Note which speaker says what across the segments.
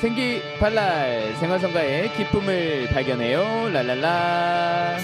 Speaker 1: 생기 발랄 생활성가의 기쁨을 발견해요. 랄랄라.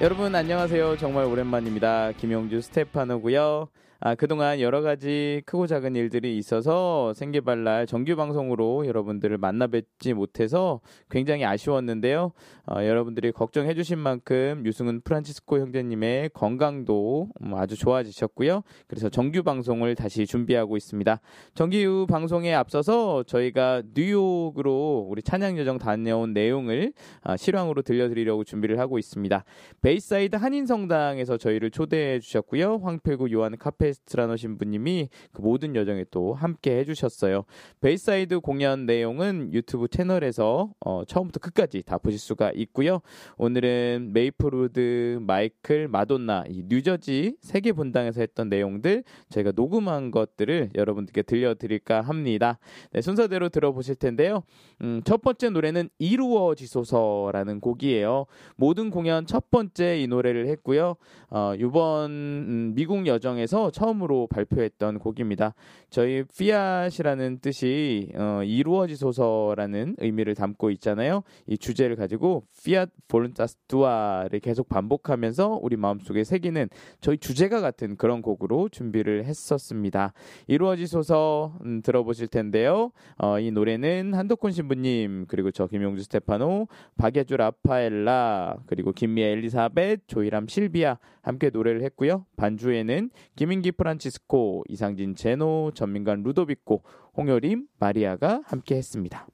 Speaker 1: 여러분 안녕하세요. 정말 오랜만입니다. 김용주 스테파노고요 아, 그동안 여러 가지 크고 작은 일들이 있어서 생계발랄 정규 방송으로 여러분들을 만나 뵙지 못해서 굉장히 아쉬웠는데요. 어, 여러분들이 걱정해 주신 만큼 유승은 프란치스코 형제님의 건강도 음, 아주 좋아지셨고요. 그래서 정규 방송을 다시 준비하고 있습니다. 정규 방송에 앞서서 저희가 뉴욕으로 우리 찬양 여정 다녀온 내용을 아, 실황으로 들려드리려고 준비를 하고 있습니다. 베이사이드 한인성당에서 저희를 초대해 주셨고요. 황필구 요한 카페스트라노 신부님이 그 모든 여정에 또 함께 해주셨어요. 베이사이드 공연 내용은 유튜브 채널에서 어, 처음부터 끝까지 다 보실 수가 있고요. 오늘은 메이플우드, 마이클, 마돈나, 이 뉴저지 세 개 본당에서 했던 내용들 저희가 녹음한 것들을 여러분들께 들려드릴까 합니다. 네, 순서대로 들어보실 텐데요. 음, 첫 번째 노래는 이루어지소서라는 곡이에요. 모든 공연 첫 번째 이 노래를 했고요. 어, 이번 음, 미국 여정에서 처음으로 발표했던 곡입니다. 저희 피앗이라는 뜻이 어, 이루어지소서라는 의미를 담고 있잖아요. 이 주제를 가지고 피앗 볼룬타스 두아를 계속 반복하면서 우리 마음속에 새기는 저희 주제가 같은 그런 곡으로 준비를 했었습니다. 이루어지소서 음, 들어보실 텐데요. 어, 이 노래는 한덕훈 신부님 그리고 저 김용주 스테파노, 박예주 라파엘라 그리고 김미애 엘리사벳, 조이람 실비아 함께 노래를 했고요. 반주에는 김인기 이기 프란치스코, 이상진 제노, 전민관 루도비코, 홍여림, 마리아가 함께 했습니다.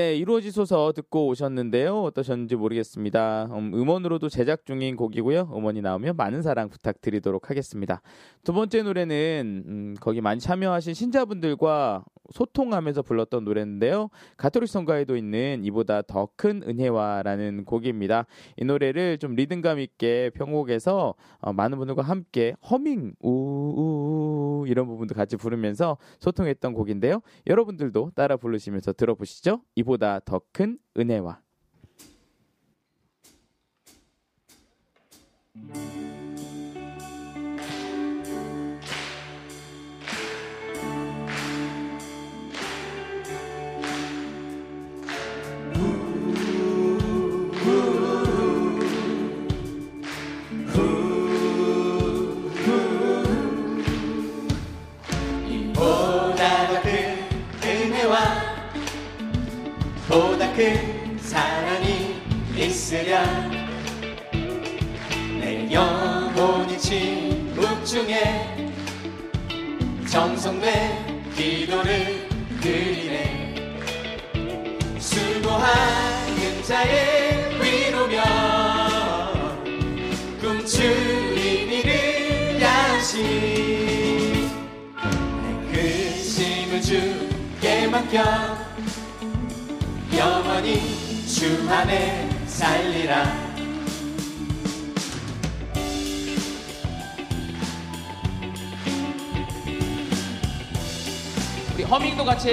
Speaker 1: 네, 이루어지소서 듣고 오셨는데요. 어떠셨는지 모르겠습니다. 음, 음원으로도 제작 중인 곡이고요. 음원이 나오면 많은 사랑 부탁드리도록 하겠습니다. 두 번째 노래는 음, 거기 많이 참여하신 신자분들과 소통하면서 불렀던 노래인데요. 가톨릭 성가에도 있는 이보다 더 큰 은혜와라는 곡입니다. 이 노래를 좀 리듬감 있게 편곡해서 어, 많은 분들과 함께 허밍 우우 이런 부분도 같이 부르면서 소통했던 곡인데요. 여러분들도 따라 부르시면서 들어보시죠. 이보다 더 큰 은혜와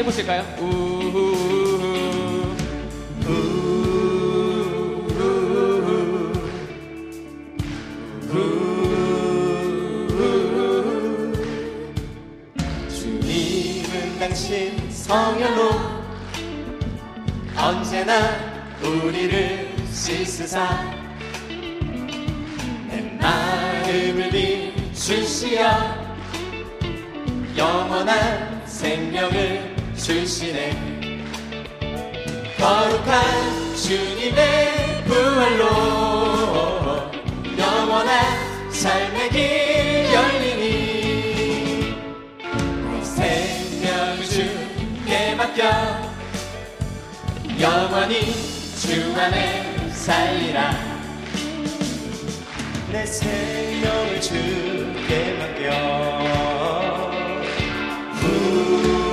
Speaker 2: 해보실까요? 우후후후.
Speaker 3: 주님은 당신 성령로 언제나 우리를 씻으사 내 마음을 비추시어 영원한 생명을 주시네. 거룩한 주님의 부활로 영원한 삶의 길 열리니 내 생명을 주께 맡겨 영원히 주 안에 살리라. 내 생명을 주께 맡겨. 내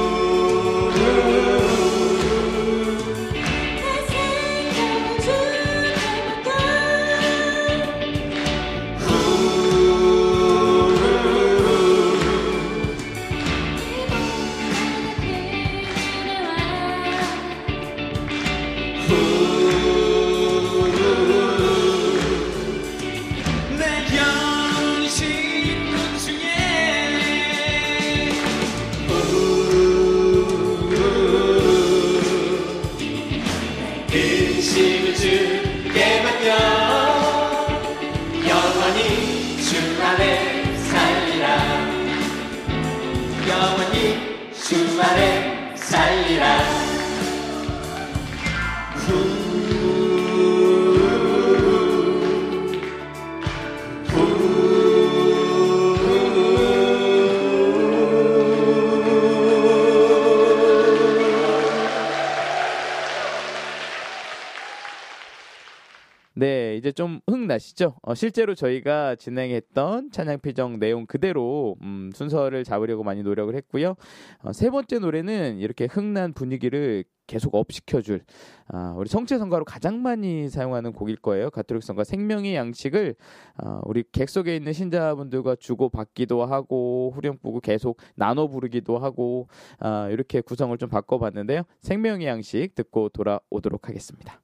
Speaker 1: 좀 흥나시죠? 어, 실제로 저희가 진행했던 찬양 피정 내용 그대로 음, 순서를 잡으려고 많이 노력을 했고요. 어, 세 번째 노래는 이렇게 흥난 분위기를 계속 업시켜줄 아, 우리 성체 성가로 가장 많이 사용하는 곡일 거예요. 가톨릭 성가 생명의 양식을 아, 우리 객석에 있는 신자분들과 주고 받기도 하고 후렴 부고 계속 나눠 부르기도 하고 아, 이렇게 구성을 좀 바꿔봤는데요. 생명의 양식 듣고 돌아오도록 하겠습니다.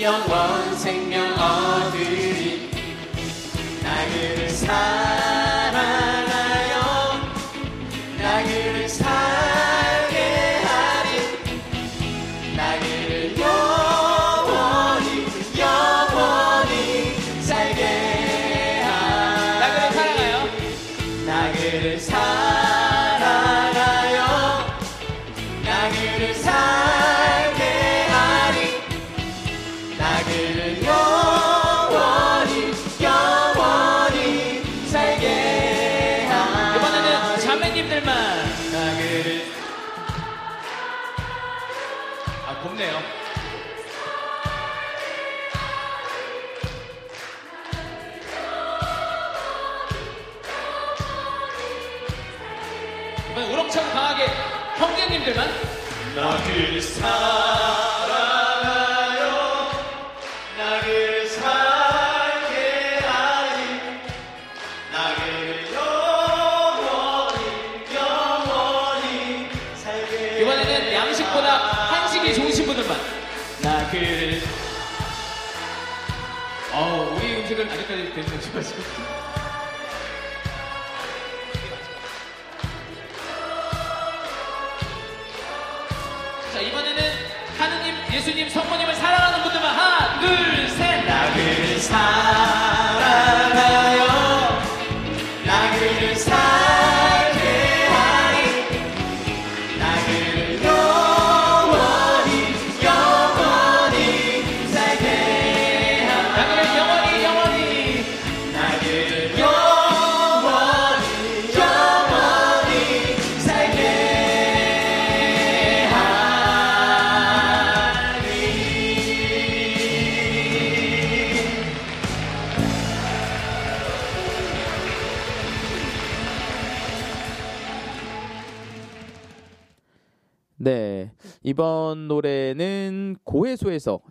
Speaker 3: 영원 생명 얻으리 나 그를 사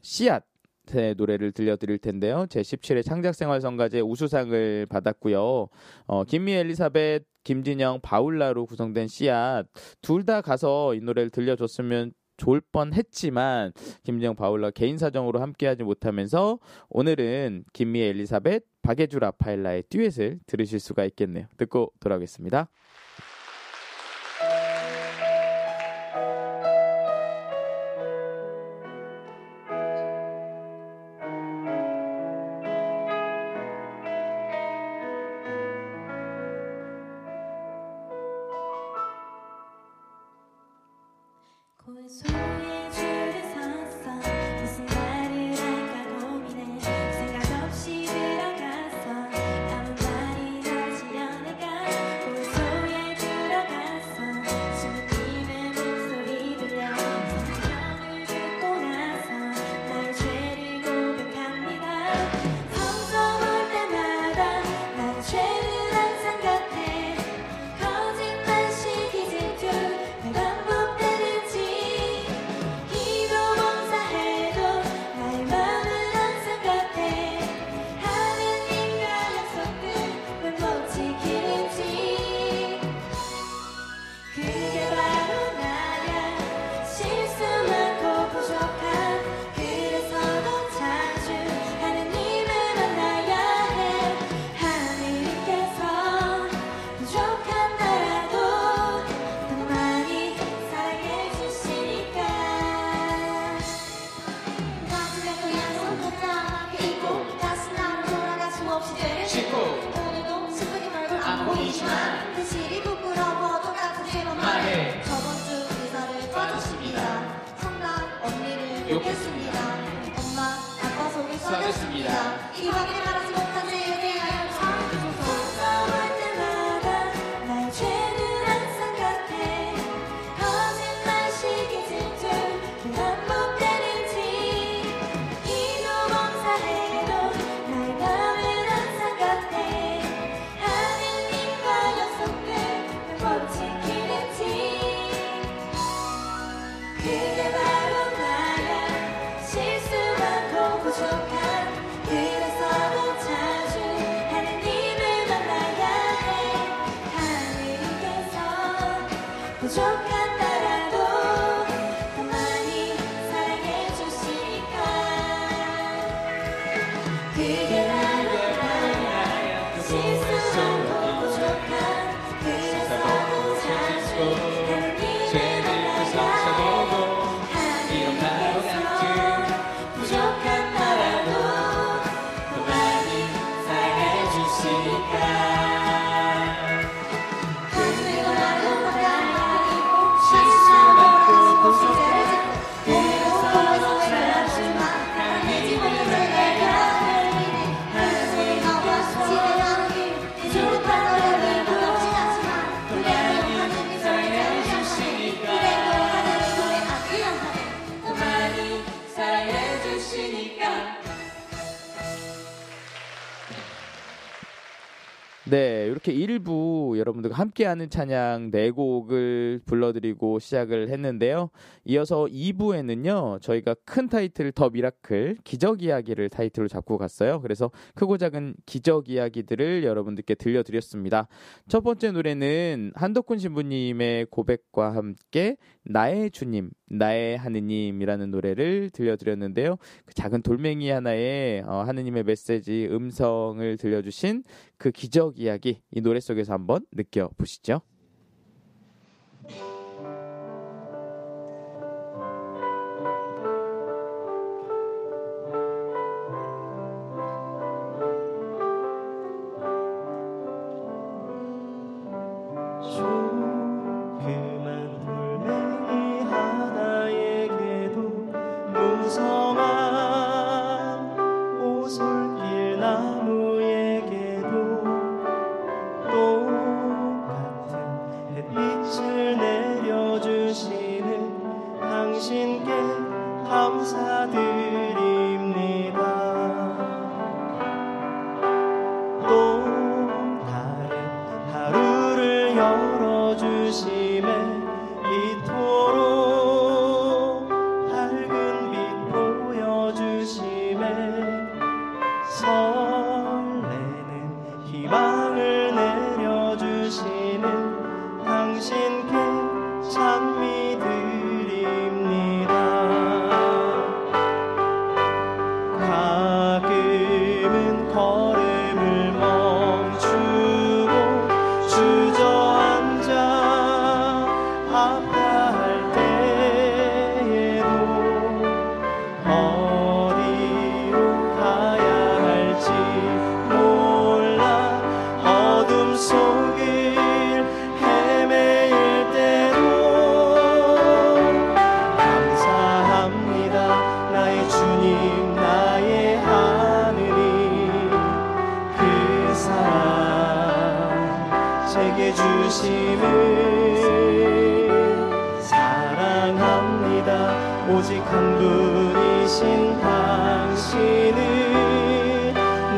Speaker 1: 씨앗 의 노래를 들려드릴 텐데요. 제17회 창작생활성가제 우수상을 받았고요. 어, 김미 엘리사벳, 김진영, 바울라로 구성된 씨앗 둘 다 가서 이 노래를 들려줬으면 좋을 뻔했지만 김진영, 바울라 개인 사정으로 함께하지 못하면서 오늘은 김미 엘리사벳, 박예주 라파엘라의 듀엣을 들으실 수가 있겠네요. 듣고 돌아오겠습니다. 이렇게 일부 여러분들과 함께하는 찬양 네 곡을 불러드리고 시작을 했는데요. 이어서 2부에는요, 저희가 큰 타이틀 The Miracle 기적 이야기를 타이틀로 잡고 갔어요. 그래서 크고 작은 기적 이야기들을 여러분들께 들려드렸습니다. 첫 번째 노래는 한덕훈 신부님의 고백과 함께 나의 주님 나의 하느님이라는 노래를 들려드렸는데요. 그 작은 돌멩이 하나에 어, 하느님의 메시지 음성을 들려주신 그 기적 이야기 이 노래 속에서 한번 느껴보시죠.
Speaker 4: goes on. 오직 한 분이신 당신은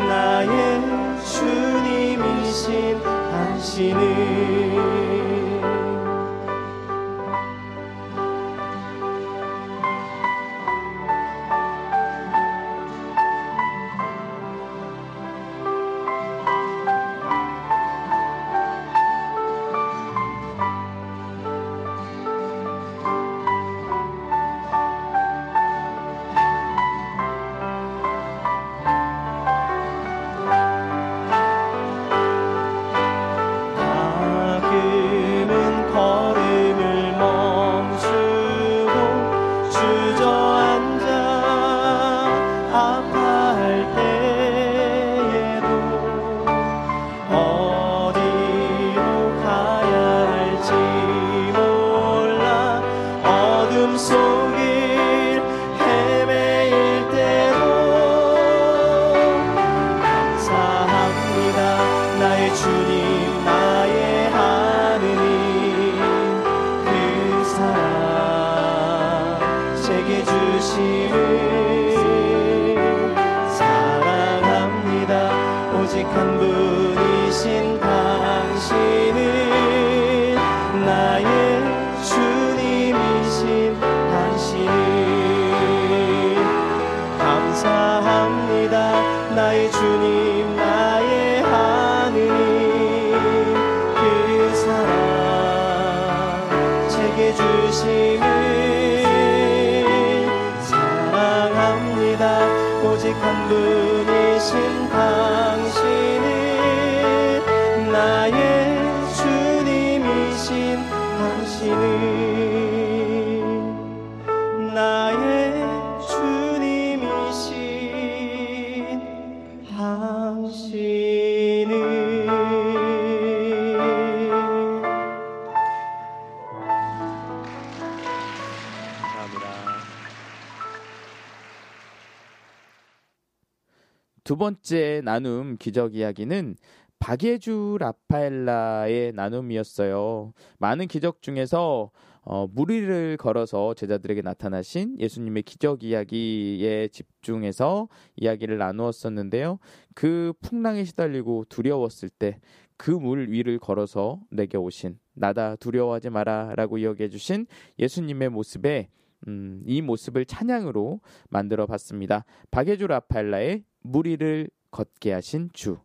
Speaker 4: 나의 주님이신 당신은
Speaker 1: 번째 나눔 기적 이야기는 박예주 라파엘라의 나눔이었어요. 많은 기적 중에서 어, 무리를 걸어서 제자들에게 나타나신 예수님의 기적 이야기에 집중해서 이야기를 나누었었는데요. 그 풍랑에 시달리고 두려웠을 때 그 물 위를 걸어서 내게 오신 나다 두려워하지 마라라고 이야기해 주신 예수님의 모습에 음, 이 모습을 찬양으로 만들어 봤습니다. 박예주 라파엘라의 무리를 걷게 하신 주.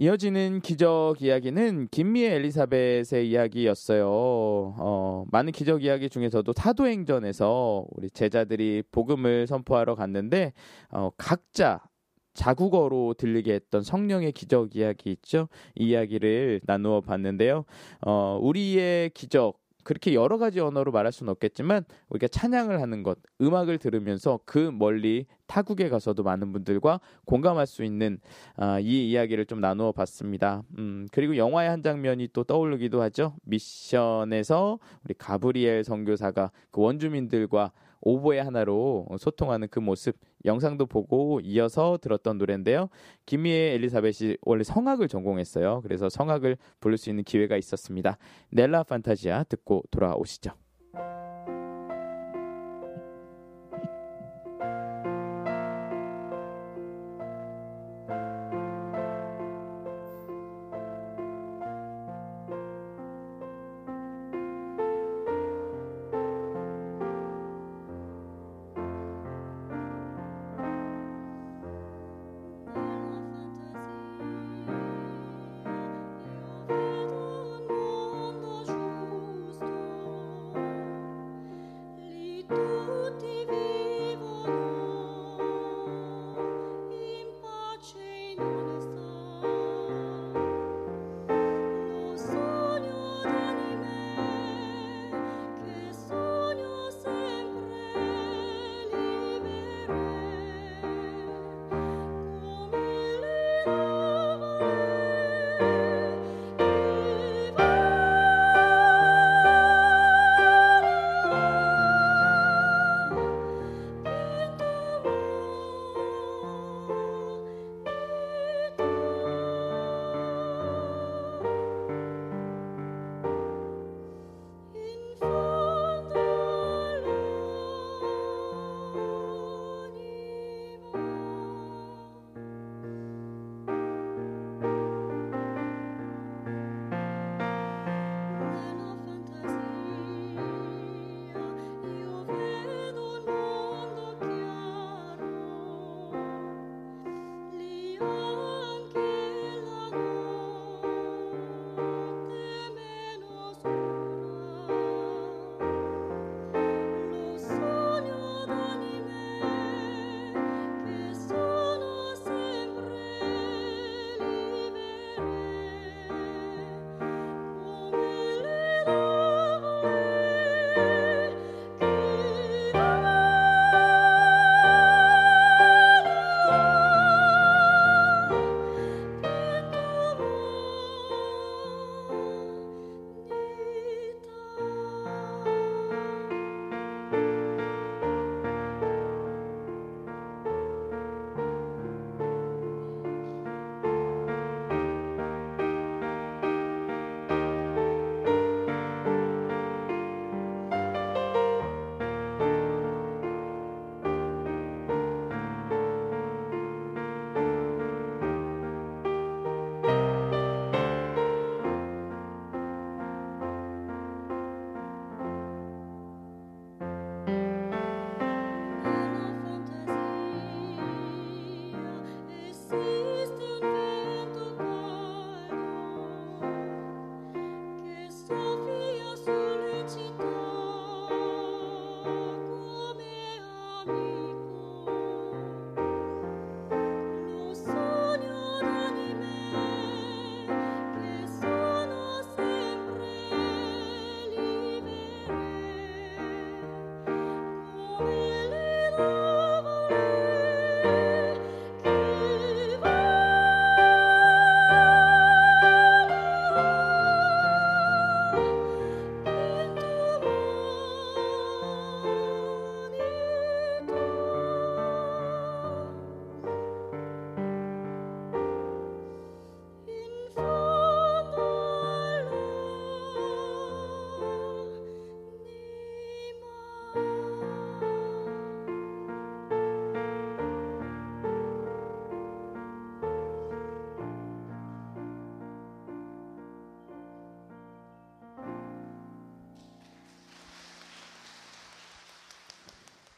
Speaker 5: 이어지는 기적 이야기는 김미애 엘리사벳의 이야기였어요. 어, 많은 기적 이야기 중에서도 사도행전에서 우리 제자들이 복음을 선포하러 갔는데 어, 각자 자국어로 들리게 했던 성령의 기적 이야기 있죠. 이 이야기를 나누어 봤는데요. 어, 우리의 기적 그렇게 여러 가지 언어로 말할 수는 없겠지만 우리가 찬양을 하는 것, 음악을 들으면서 그 멀리 타국에 가서도 많은 분들과 공감할 수 있는 아, 이 이야기를 좀 나누어 봤습니다. 음, 그리고 영화의 한 장면이 또 떠오르기도 하죠. 미션에서 우리 가브리엘 선교사가 그 원주민들과 오보의 하나로 소통하는 그 모습 영상도 보고 이어서 들었던 노래인데요. 김미애 엘리사벳이 원래 성악을 전공했어요. 그래서 성악을 부를 수 있는 기회가 있었습니다. 넬라 판타지아 듣고 돌아오시죠.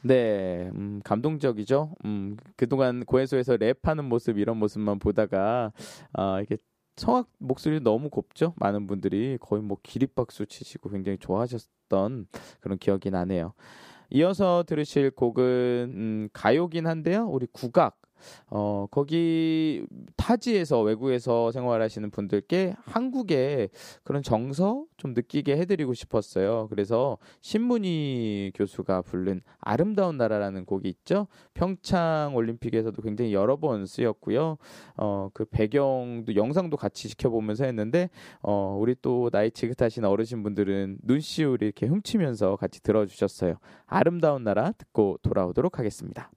Speaker 5: 네, 음, 감동적이죠. 음, 그동안 고해소에서 랩하는 모습 이런 모습만 보다가 아, 이렇게
Speaker 1: 성악 목소리 너무 곱죠. 많은 분들이 거의 뭐 기립박수 치시고 굉장히 좋아하셨던 그런 기억이 나네요. 이어서 들으실 곡은 음, 가요긴 한데요. 우리 국악 어, 거기 타지에서 외국에서 생활하시는 분들께 한국의 그런 정서 좀 느끼게 해드리고 싶었어요. 그래서 신문희 교수가 부른 아름다운 나라라는 곡이 있죠. 평창 올림픽에서도 굉장히 여러 번 쓰였고요. 어, 그 배경도 영상도 같이 지켜보면서 했는데 어, 우리 또 나이 지긋하신 어르신 분들은 눈시울이 이렇게 훔치면서 같이 들어주셨어요. 아름다운 나라 듣고 돌아오도록 하겠습니다.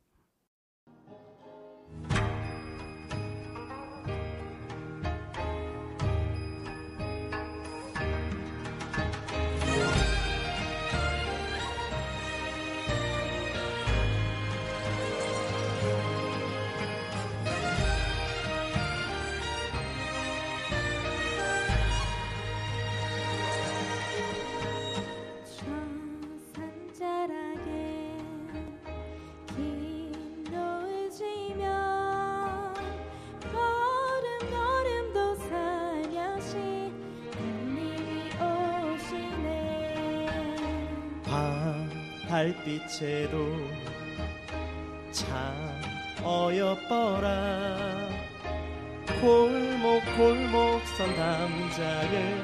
Speaker 3: 달빛에도 참 어여뻐라. 골목 골목 선 담장을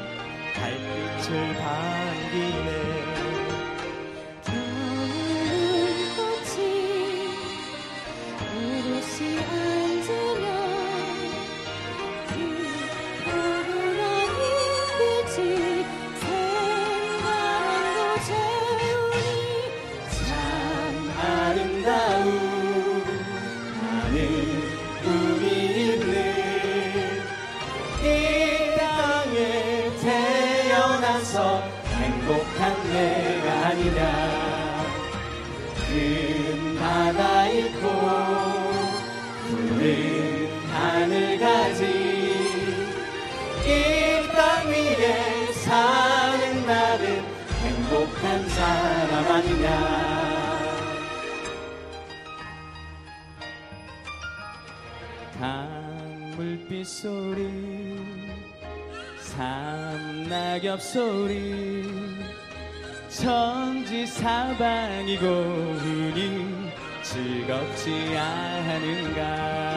Speaker 3: 달빛을 반기네 강물빛 소리 삼낙엽 소리 천지 사방이고 우니 즐겁지 않은가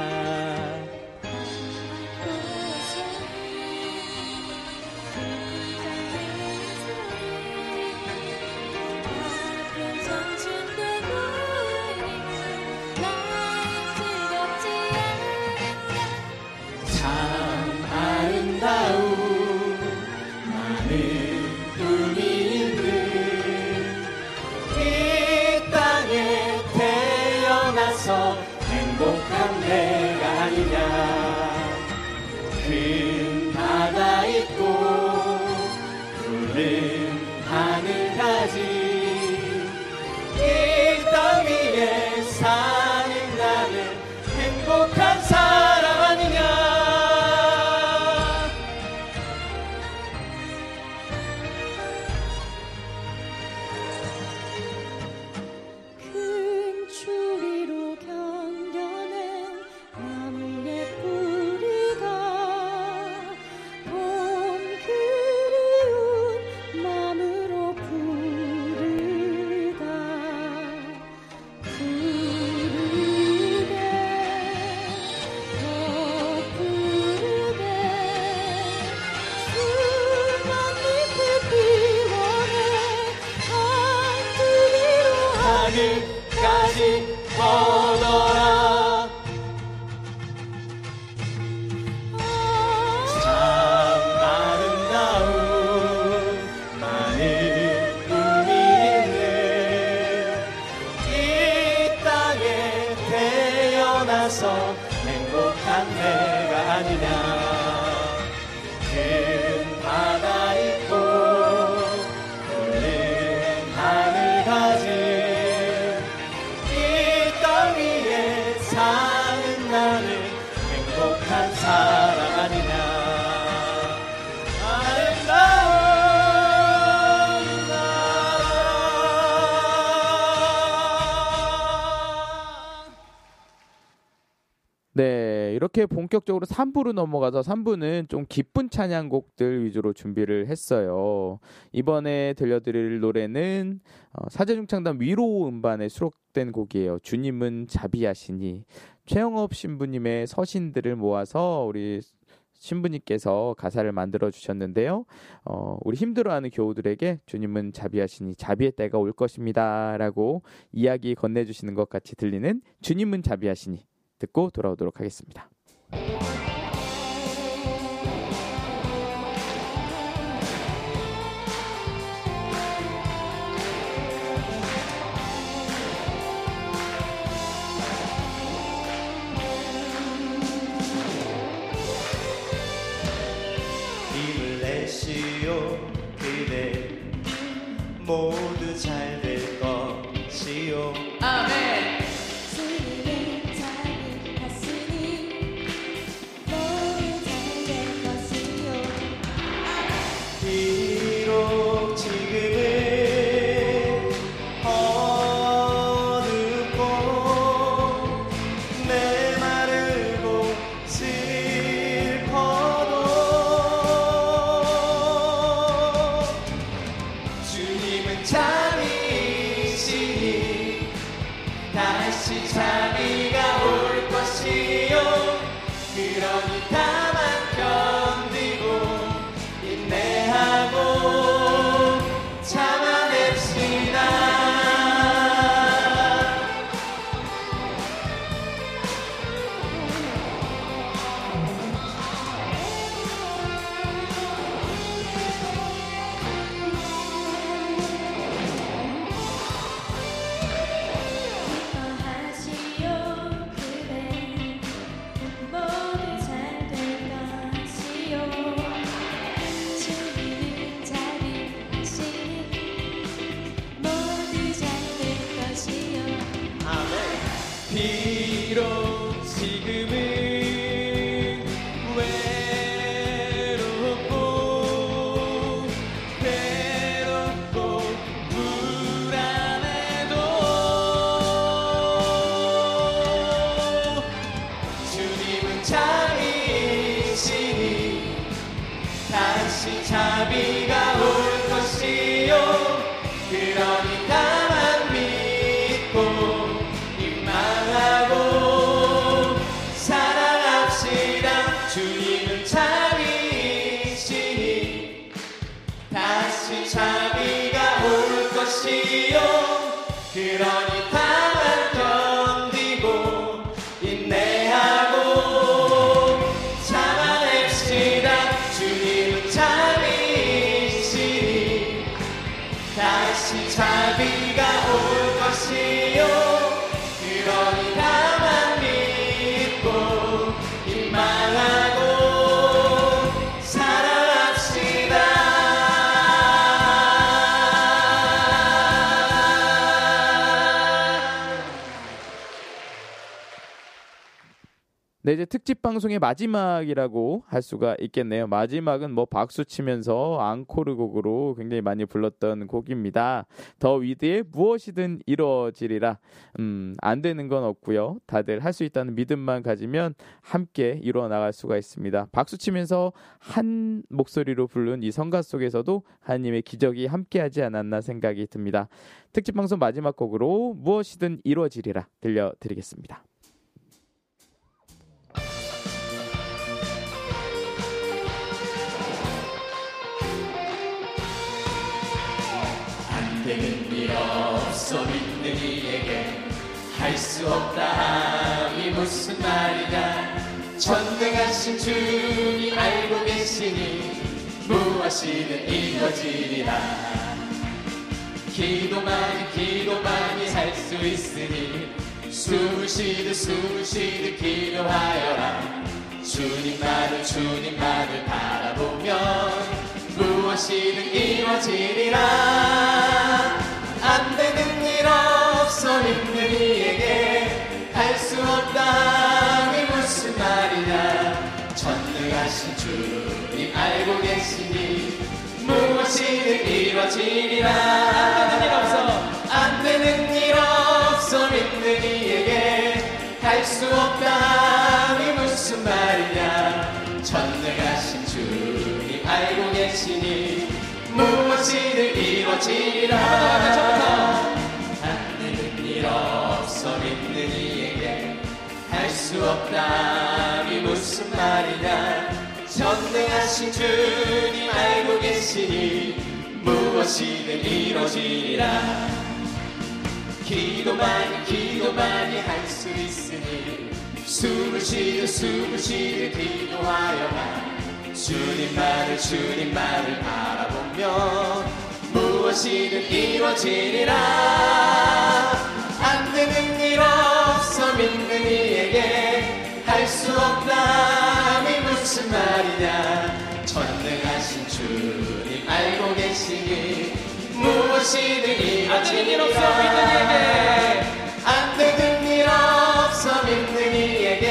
Speaker 1: 이렇게 본격적으로 3부로 넘어가서 3부는 좀 기쁜 찬양곡들 위주로 준비를 했어요. 이번에 들려드릴 노래는 어, 사제중창단 위로 음반에 수록된 곡이에요. 주님은 자비하시니 최영업 신부님의 서신들을 모아서 우리 신부님께서 가사를 만들어 주셨는데요. 어, 우리 힘들어하는 교우들에게 주님은 자비하시니 자비의 때가 올 것입니다라고 이야기 건네주시는 것 같이 들리는 주님은 자비하시니 듣고 돌아오도록 하겠습니다.
Speaker 3: 힘을 내시오 그대. 모
Speaker 1: 네, 이제 특집 방송의 마지막이라고 할 수가 있겠네요. 마지막은 뭐 박수 치면서 앙코르 곡으로 굉장히 많이 불렀던 곡입니다. 더 위드의 무엇이든 이루어지리라. 음, 안 되는 건 없고요. 다들 할 수 있다는 믿음만 가지면 함께 이루어 나갈 수가 있습니다. 박수 치면서 한 목소리로 부른 이 성가 속에서도 하나님의 기적이 함께하지 않았나 생각이 듭니다. 특집 방송 마지막 곡으로 무엇이든 이루어지리라 들려드리겠습니다.
Speaker 3: 안 되는 일 없어 믿는 이에게 할 수 없다. 함이 무슨 말이냐? 전능하신 주님 알고 계시니 무엇이든 이루어지리라. 기도만이 기도만이 할수 있으니 숨을 쉬듯 숨을 쉬듯 기도하여라. 주님만을 주님만을 바라보면 무엇이든 이루어지리라 전능하신 주님 알고 계시니 무엇이든 이루어지리라. 안 되는 일 없어 안 되는 일 없어 믿는 이에게 할 수 없다니 무슨 무슨 말이냐. 전능하신 주님 알고 계시니 무엇이든 이루어지리라 수 없담이 무슨 말이냐. 전능하신 주님 알고 계시니 무엇이든 이루어지리라. 기도만이 기도만이 할 수 있으니 숨을 쉬듯 숨을 쉬듯 기도하여라. 주님만을 주님만을 바라보며 무엇이든 이루어지리라. 안 되는 일 없 어 믿는 이에게 할 수 없담이 무슨 말이냐. 전능하신 주님 알고 계시니 무엇이든
Speaker 2: 안 되는 일 없어 믿는 이에게.
Speaker 3: 안 되는 일 없어 믿는 이에게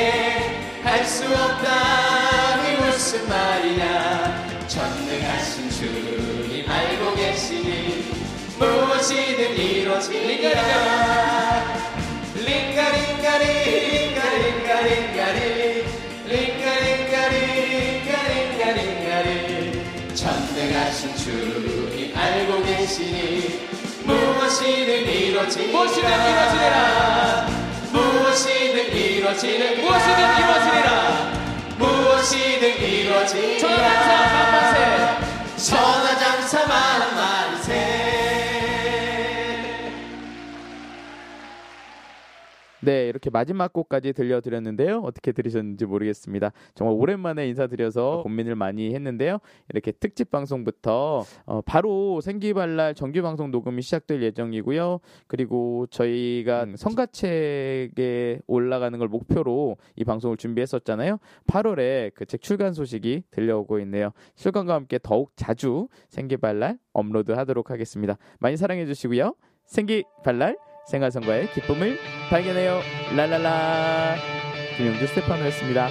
Speaker 3: 할 수 없다니 무슨 말이냐. 전능하신 주님 알고 계시니 무엇이든 이루어지리라 전능하신 주님 알고 계시니 무엇이든 이루어지리라
Speaker 2: 무엇이든 이루어지리라.
Speaker 3: 무엇이든 이루어지리라
Speaker 2: 무엇이든 이루어지리라
Speaker 3: 무엇이든 이루어지리라
Speaker 2: 전화장사 만만세
Speaker 3: 전화장사 만만세
Speaker 1: 네, 이렇게 마지막 곡까지 들려드렸는데요. 어떻게 들으셨는지 모르겠습니다. 정말 오랜만에 인사드려서 고민을 많이 했는데요. 이렇게 특집 방송부터 어, 바로 생기발랄 정규 방송 녹음이 시작될 예정이고요. 그리고 저희가 성가책에 올라가는 걸 목표로 이 방송을 준비했었잖아요. 8월에 그 책 출간 소식이 들려오고 있네요. 출간과 함께 더욱 자주 생기발랄 업로드하도록 하겠습니다. 많이 사랑해 주시고요. 생기발랄 생활성과의 기쁨을 발견해요. 랄랄라. 김용주 스테파노였습니다.